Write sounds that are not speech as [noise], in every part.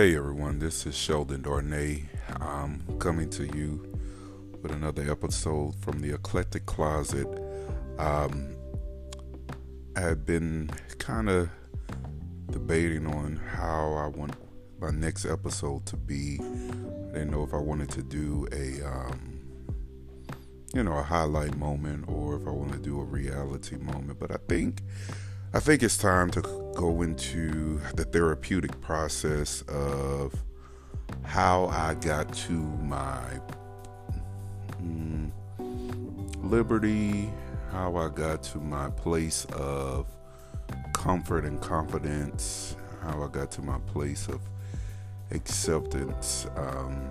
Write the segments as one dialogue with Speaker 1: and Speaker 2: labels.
Speaker 1: Hey everyone, this is Sheldon Darnay. I'm coming to you with another episode from the Eclectic Closet. Um, I've been kind of debating on how I want my next episode to be. I didn't know if I wanted to do a, um, you know, a highlight moment or if I want to do a reality moment. But I think I think it's time to go into the therapeutic process of how I got to my mm, liberty, how I got to my place of comfort and confidence, how I got to my place of acceptance. Um,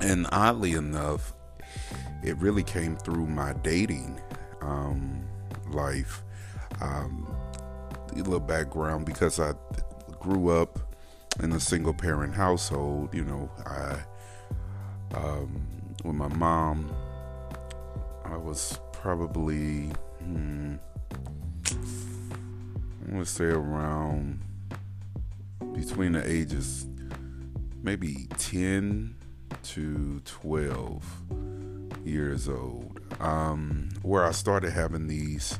Speaker 1: and oddly enough, it really came through my dating um, life um, a little background because I grew up in a single parent household. You know, I um, with my mom, I was probably hmm, I'm gonna say around between the ages maybe 10 to 12 years old um, where I started having these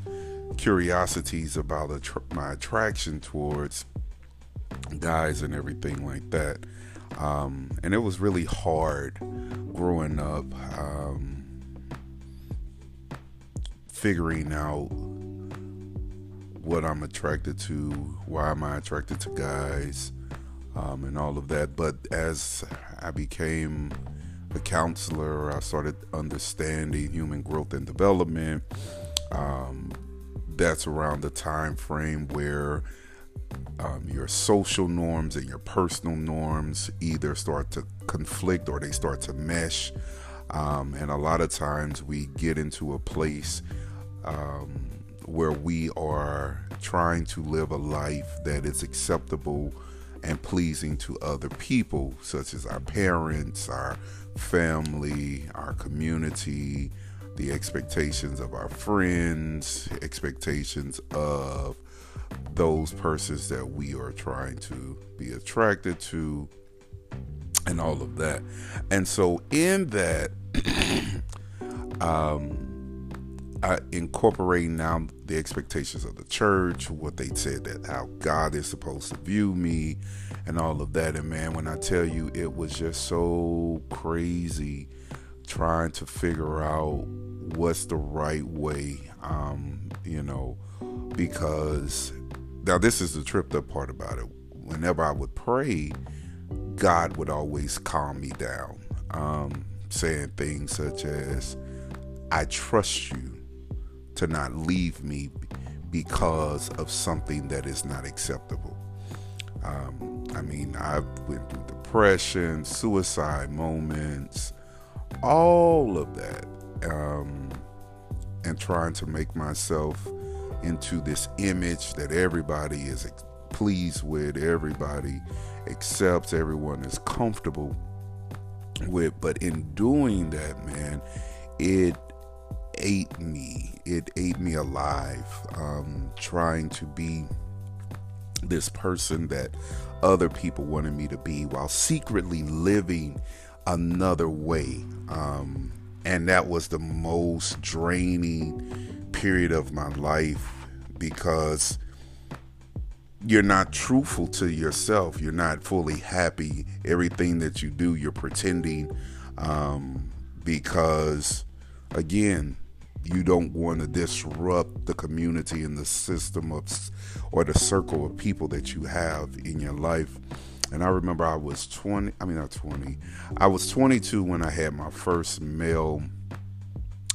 Speaker 1: curiosities about my attraction towards guys and everything like that. Um, and it was really hard growing up, um, figuring out what I'm attracted to, why am I attracted to guys, um, and all of that. But as I became a counselor, I started understanding human growth and development. Um, that's around the time frame where um, your social norms and your personal norms either start to conflict or they start to mesh. Um, and a lot of times we get into a place um, where we are trying to live a life that is acceptable and pleasing to other people, such as our parents, our family, our community, the expectations of our friends, expectations of those persons that we are trying to be attracted to, and all of that. And so, in that, [clears throat] um, I incorporate now the expectations of the church, what they said that how God is supposed to view me, and all of that. And man, when I tell you, it was just so crazy trying to figure out what's the right way, um, you know, because now this is the tripped up part about it. Whenever I would pray, God would always calm me down, um, saying things such as, I trust you to not leave me because of something that is not acceptable. Um, I mean, I've went through depression, suicide moments, all of that, um, and trying to make myself into this image that everybody is pleased with, everybody accepts, everyone is comfortable with. But in doing that, man, it ate me. It ate me alive. Um, trying to be this person that other people wanted me to be while secretly living another way. Um, and that was the most draining period of my life because you're not truthful to yourself. You're not fully happy. Everything that you do, you're pretending um, because, again, you don't want to disrupt the community and the system of or the circle of people that you have in your life and I remember I was 20, I mean, not 20, I was 22 when I had my first male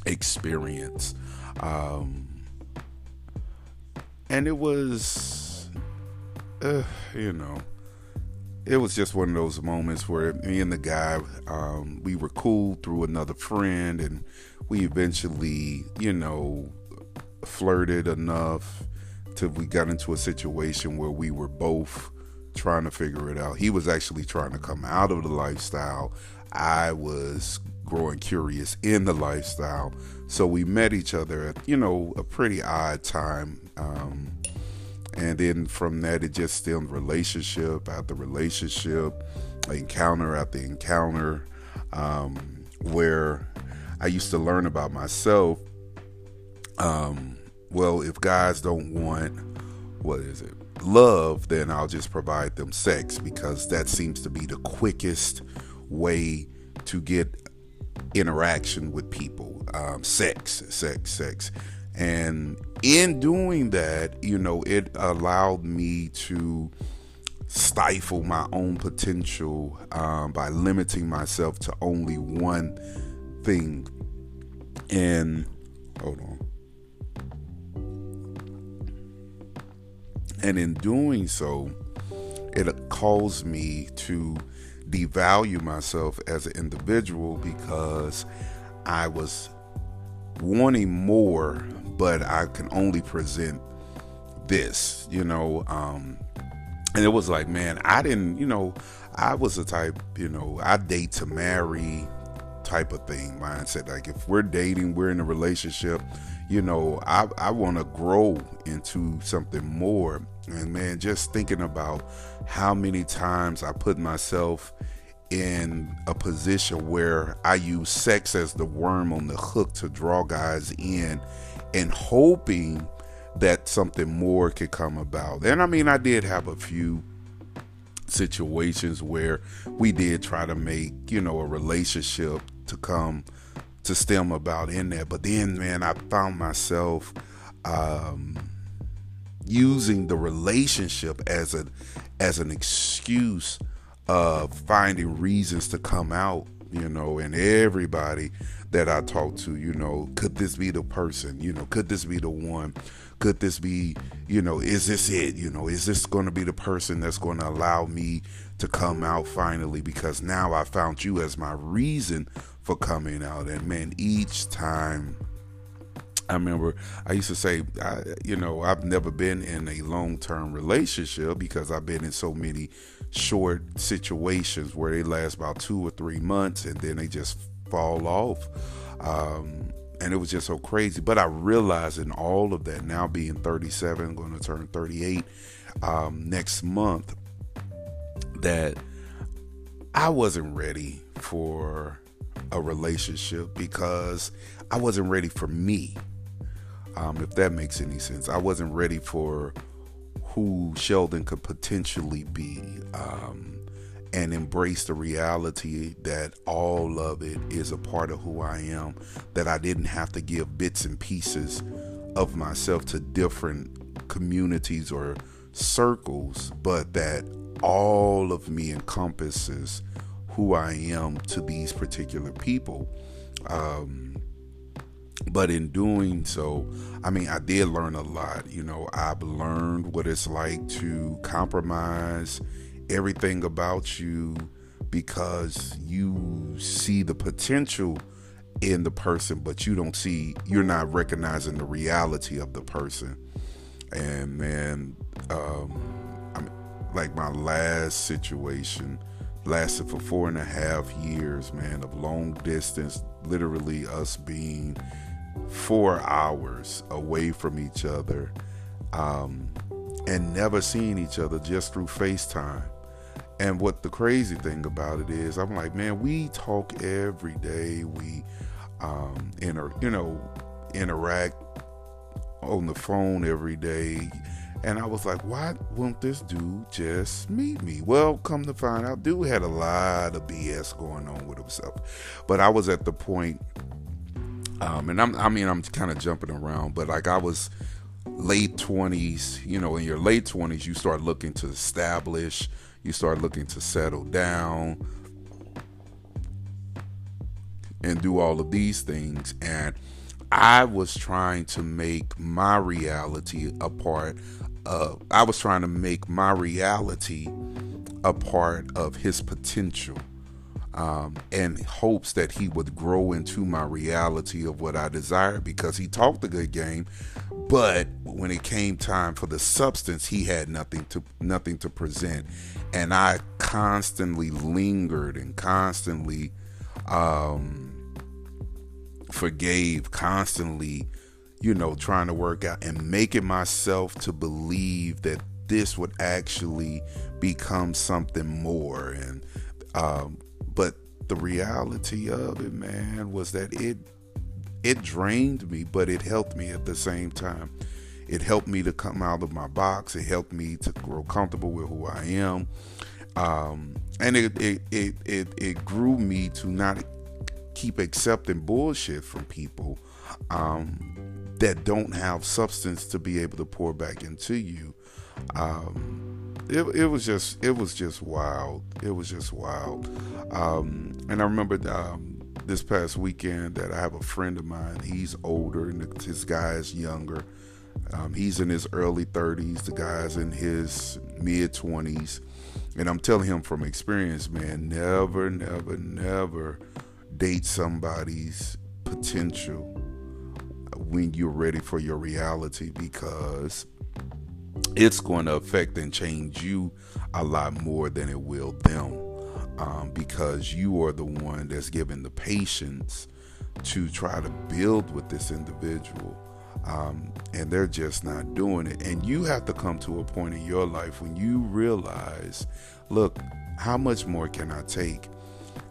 Speaker 1: experience. Um, and it was, uh, you know, it was just one of those moments where me and the guy, um, we were cool through another friend, and we eventually, you know, flirted enough till we got into a situation where we were both trying to figure it out. He was actually trying to come out of the lifestyle. I was growing curious in the lifestyle. So we met each other at, you know, a pretty odd time. Um, and then from that it just stemmed relationship after relationship encounter after encounter um, where i used to learn about myself um, well if guys don't want what is it love then i'll just provide them sex because that seems to be the quickest way to get interaction with people um, sex sex sex and in doing that, you know, it allowed me to stifle my own potential um, by limiting myself to only one thing. And hold on. And in doing so, it caused me to devalue myself as an individual because I was wanting more but I can only present this, you know. Um, and it was like, man, I didn't, you know, I was the type, you know, I date to marry type of thing mindset. Like if we're dating, we're in a relationship, you know, I, I want to grow into something more. And man, just thinking about how many times I put myself in a position where I use sex as the worm on the hook to draw guys in and hoping that something more could come about. And I mean, I did have a few situations where we did try to make, you know, a relationship to come to stem about in there. But then, man, I found myself um, using the relationship as a as an excuse of finding reasons to come out, you know, and everybody that I talk to, you know, could this be the person? You know, could this be the one? Could this be, you know, is this it? You know, is this going to be the person that's going to allow me to come out finally? Because now I found you as my reason for coming out. And man, each time I remember I used to say, I, you know, I've never been in a long term relationship because I've been in so many short situations where they last about two or three months and then they just fall off. Um, and it was just so crazy. But I realized in all of that, now being 37, going to turn 38 um, next month, that I wasn't ready for a relationship because I wasn't ready for me. Um, if that makes any sense, I wasn't ready for who Sheldon could potentially be. Um, and embrace the reality that all of it is a part of who I am, that I didn't have to give bits and pieces of myself to different communities or circles, but that all of me encompasses who I am to these particular people. Um, but in doing so, I mean, I did learn a lot. You know, I've learned what it's like to compromise everything about you because you see the potential in the person, but you don't see, you're not recognizing the reality of the person. And man, um, I mean, like my last situation lasted for four and a half years, man, of long distance, literally us being four hours away from each other um, and never seeing each other just through FaceTime. And what the crazy thing about it is, I'm like, man, we talk every day. We um, inter, you know, interact on the phone every day. And I was like, why won't this dude just meet me? Well, come to find out, dude had a lot of BS going on with himself. But I was at the point, um, and I'm, I mean, I'm kind of jumping around, but like I was late 20s, you know, in your late 20s, you start looking to establish you start looking to settle down and do all of these things. And I was trying to make my reality a part of, I was trying to make my reality a part of his potential. Um, and hopes that he would grow into my reality of what I desire because he talked a good game, but when it came time for the substance, he had nothing to nothing to present, and I constantly lingered and constantly um, forgave, constantly you know, trying to work out and making myself to believe that this would actually become something more. And, um, but the reality of it, man, was that it, it drained me, but it helped me at the same time. It helped me to come out of my box. It helped me to grow comfortable with who I am. Um, and it, it, it, it, it grew me to not keep accepting bullshit from people um, that don't have substance to be able to pour back into you. Um, it, it was just it was just wild. It was just wild. Um, and I remember um, this past weekend that I have a friend of mine. He's older and his guy is younger. Um, he's in his early 30s. The guy's in his mid 20s. And I'm telling him from experience, man, never, never, never date somebody's potential when you're ready for your reality because it's going to affect and change you a lot more than it will them um, because you are the one that's given the patience to try to build with this individual um, and they're just not doing it. And you have to come to a point in your life when you realize look how much more can i take?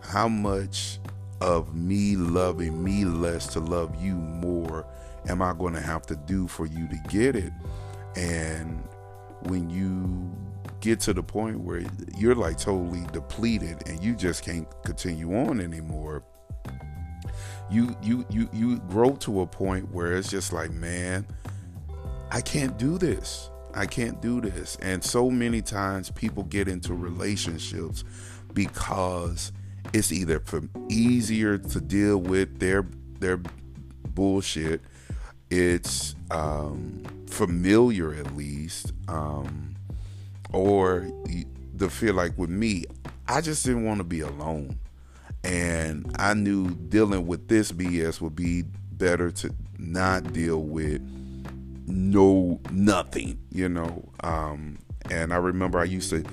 Speaker 1: How much of me loving me less to love you more am I going to have to do for you to get it? And when you get to the point where you're like totally depleted and you just can't continue on anymore, you you you you grow to a point where it's just like, man, I can't do this. I can't do this. And so many times people get into relationships because it's either from easier to deal with their their bullshit it's um, familiar at least, um, or the feel like with me, I just didn't want to be alone, and I knew dealing with this BS would be better to not deal with no nothing, you know. Um, and I remember I used to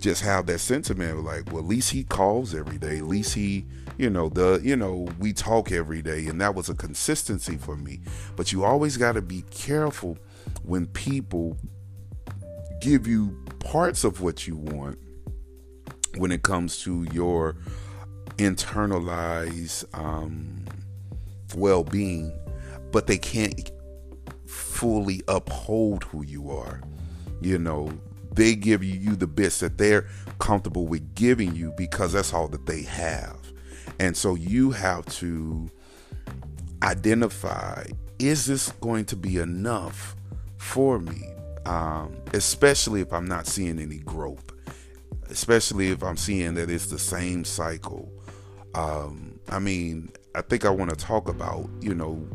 Speaker 1: just have that sentiment of like, well, at least he calls every day. At least he, you know, the, you know, we talk every day. And that was a consistency for me. But you always got to be careful when people give you parts of what you want when it comes to your internalized um, well being, but they can't fully uphold who you are. You know, they give you the bits that they're comfortable with giving you because that's all that they have. And so you have to identify is this going to be enough for me? Um, especially if I'm not seeing any growth, especially if I'm seeing that it's the same cycle. Um, I mean, I think I want to talk about, you know,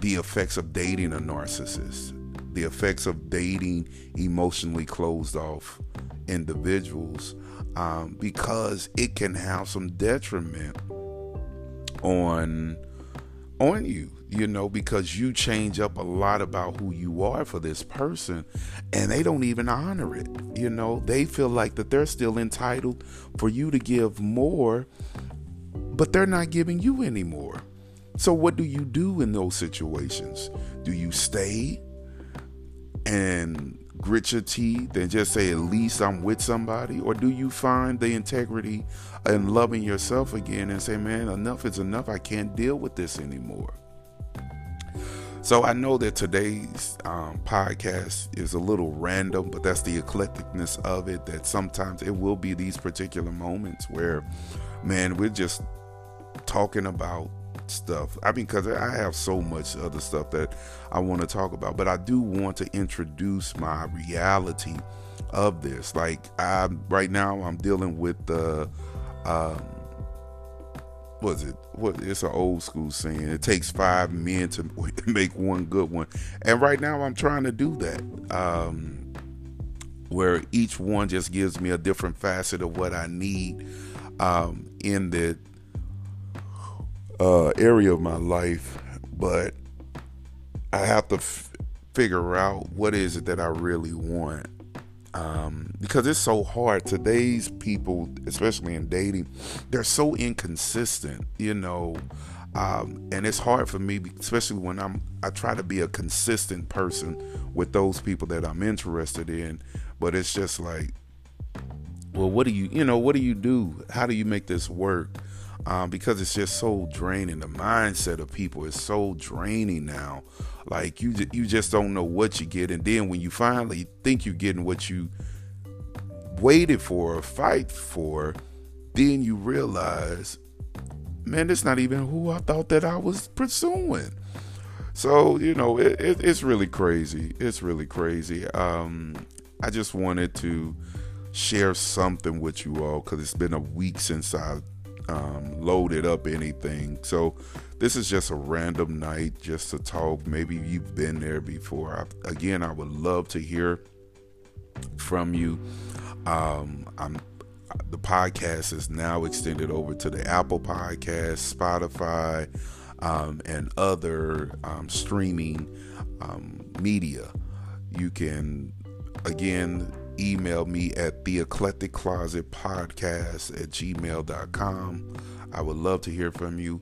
Speaker 1: the effects of dating a narcissist the effects of dating emotionally closed off individuals um, because it can have some detriment on on you you know because you change up a lot about who you are for this person and they don't even honor it you know? They feel like that they're still entitled for you to give more but they're not giving you anymore so what do you do in those situations? Do you stay and grit your teeth and just say, at least I'm with somebody? Or do you find the integrity and loving yourself again and say, man, enough is enough. I can't deal with this anymore? So I know that today's um, podcast is a little random, but that's the eclecticness of it. That sometimes it will be these particular moments where, man, we're just talking about stuff. I mean, because I have so much other stuff that I want to talk about, but I do want to introduce my reality of this. Like, I right now I'm dealing with the, um, was it? What? It's an old school saying. It takes five men to [laughs] make one good one, and right now I'm trying to do that. Um, where each one just gives me a different facet of what I need um, in the uh, area of my life, but I have to f- figure out what is it that I really want. Um, because it's so hard. Today's people, especially in dating, they're so inconsistent. You know, Um, and it's hard for me, especially when I'm I try to be a consistent person with those people that I'm interested in. But it's just like, well, what do you you know what do you do? How do you make this work? Um, because it's just so draining. The mindset of people is so draining now. Like you, you just don't know what you get, and then when you finally think you're getting what you waited for or fight for, then you realize man, it's not even who I thought that I was pursuing. So, you know, it, it, it's really crazy. It's really crazy. Um, I just wanted to share something with you all because it's been a week since I um, loaded up anything. So, this is just a random night just to talk. Maybe you've been there before. I, again, I would love to hear from you. Um, I'm the podcast is now extended over to the Apple Podcast, Spotify, um, and other um, streaming um, media. You can again email me at the eclectic closet podcast at gmail.com. I would love to hear from you.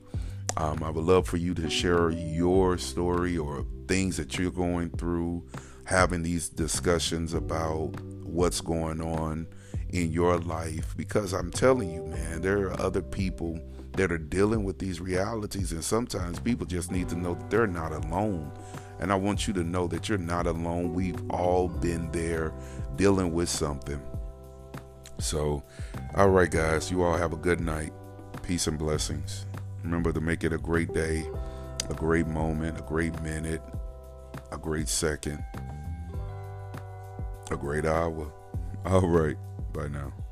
Speaker 1: Um, I would love for you to share your story or things that you're going through, having these discussions about what's going on in your life because I'm telling you, man, there are other people that are dealing with these realities, and sometimes people just need to know that they're not alone. And I want you to know that you're not alone. We've all been there dealing with something. So, all right, guys, you all have a good night. Peace and blessings. Remember to make it a great day, a great moment, a great minute, a great second, a great hour. All right. Bye now.